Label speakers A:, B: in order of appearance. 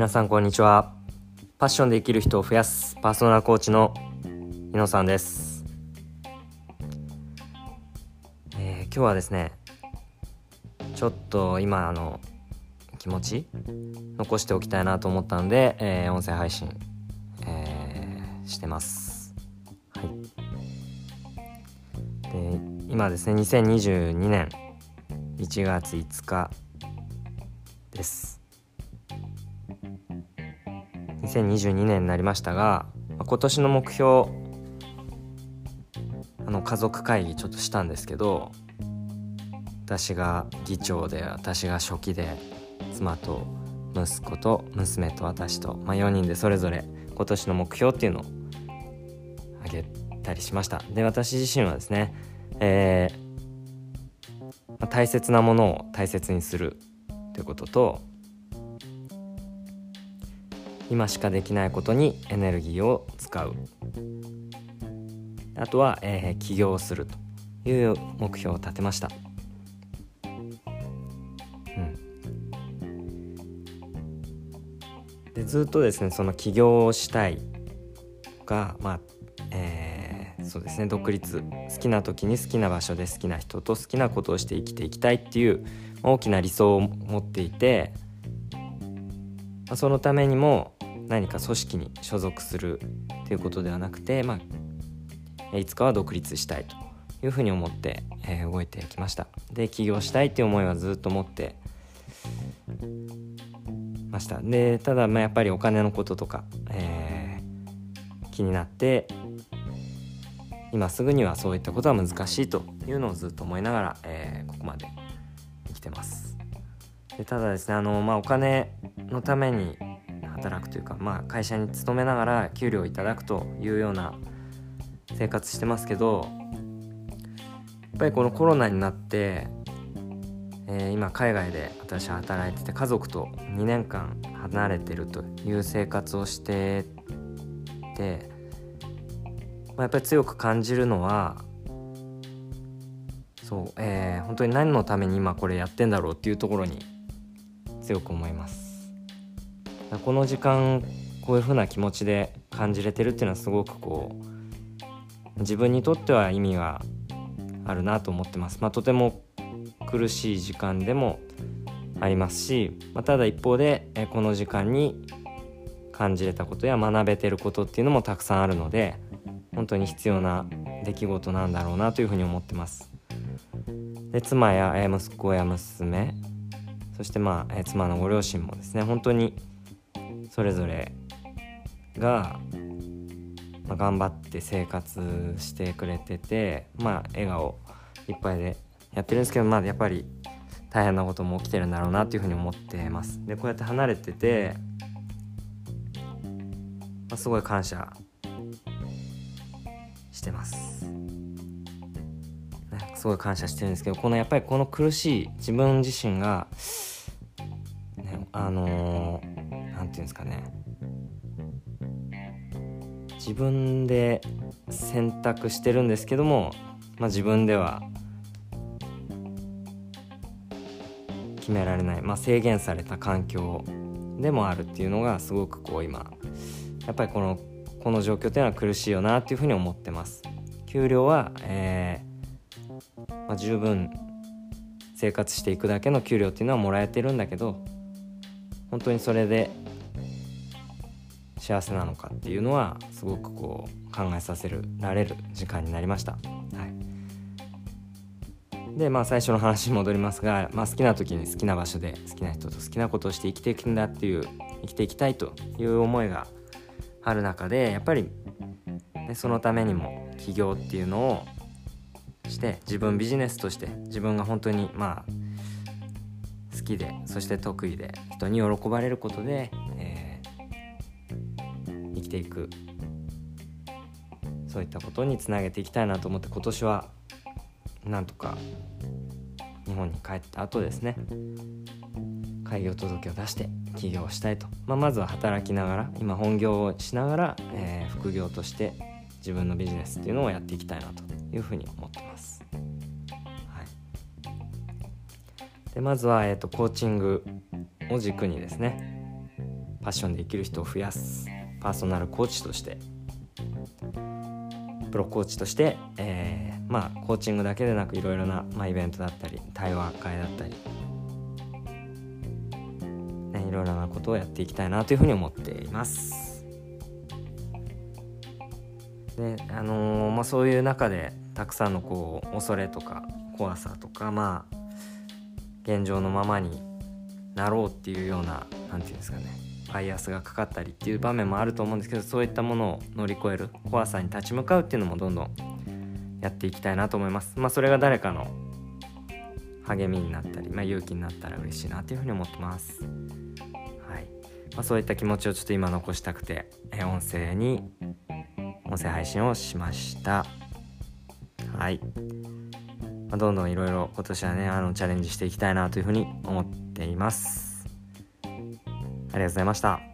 A: 皆さんこんにちは。パッションで生きる人を増やすパーソナルコーチの井野さんです、えー、今日はですねちょっと今あの気持ち残しておきたいなと思ったんで、えー、音声配信、えー、してます。はい。で今ですね2022年1月5日です。2022年になりましたが今年の目標あの家族会議ちょっとしたんですけど私が議長で私が書記で妻と息子と娘と私と、まあ、4人でそれぞれ今年の目標っていうのをあげたりしました。で私自身はですね、えーまあ、大切なものを大切にするということと今しかできないことにエネルギーを使う。あとは、えー、起業するという目標を立てました、うん、でずっとですねその起業をしたいとかまあえー、そうですね独立好きな時に好きな場所で好きな人と好きなことをして生きていきたいっていう大きな理想を持っていてそのためにも何か組織に所属するということではなくて、まあ、いつかは独立したいというふうに思って、えー、動いてきました。で起業したいっていう思いはずっと持ってました。でただまあやっぱりお金のこととか、えー、気になって今すぐにはそういったことは難しいというのをずっと思いながら、えー、ここまで生きてます。でただですねあの、まあ、お金のために働くというか、まあ、会社に勤めながら給料をいただくというような生活してますけどやっぱりこのコロナになって、えー、今海外で私は働いてて家族と2年間離れてるという生活をしてて、まあ、やっぱり強く感じるのはそう、えー、本当に何のために今これやってんだろうっていうところに強く思います。この時間こういう風な気持ちで感じれてるっていうのはすごくこう自分にとっては意味があるなと思ってます。まあ、とても苦しい時間でもありますし、まあ、ただ一方でこの時間に感じれたことや学べてることっていうのもたくさんあるので本当に必要な出来事なんだろうなというふうに思ってます。で妻や息子や娘そしてまあ妻のご両親もですね本当にそれぞれが、まあ、頑張って生活してくれててまあ笑顔いっぱいでやってるんですけどまあやっぱり大変なことも起きてるんだろうなっていうふうに思ってます。でこうやって離れてて、まあ、すごい感謝してます、すごい感謝してるんですけどこのやっぱりこの苦しい自分自身が、ね、あのーて言うんですかね自分で選択してるんですけども、まあ、自分では決められない、まあ、制限された環境でもあるっていうのがすごくこう今やっぱりこのこの状況っていうのは苦しいよなっていうふうに思ってます。給料は、えーまあ、十分生活していくだけの給料っていうのはもらえてるんだけど本当にそれで幸せなのかっていうのはすごくこう考えさせられる時間になりました。はい、でまあ最初の話に戻りますが、まあ、好きな時に好きな場所で好きな人と好きなことをして生きていくんだっていう生きていきたいという思いがある中でやっぱり、ね、そのためにも起業っていうのをして自分ビジネスとして自分が本当にまあ好きでそして得意で人に喜ばれることでていく。そういったことにつなげていきたいなと思って今年はなんとか日本に帰った後ですね。開業届を出して起業したいと、まあ、まずは働きながら今本業をしながら、えー、副業として自分のビジネスっていうのをやっていきたいなというふうに思ってます。はい、でまずは、えーと、コーチングを軸にですねパッションで生きる人を増やす。パーソナルコーチとして。プロコーチとして、えー、まあコーチングだけでなくいろいろな、まあ、イベントだったり対話会だったり、ね、いろいろなことをやっていきたいなというふうに思っています。であのー、まあ、そういう中でたくさんのこう恐れとか怖さとかまあ現状のままになろうっていうような何て言うんですかね。バイアスがかかったりっていう場面もあると思うんですけどそういったものを乗り越える怖さに立ち向かうっていうのもどんどんやっていきたいなと思います。まあそれが誰かの励みになったり、まあ、勇気になったら嬉しいなというふうに思ってます。はい、まあ、そういった気持ちをちょっと今残したくて音声に音声配信をしました。はい、まあ、どんどんいろいろ今年はねあのチャレンジしていきたいなというふうに思っています。ありがとうございました。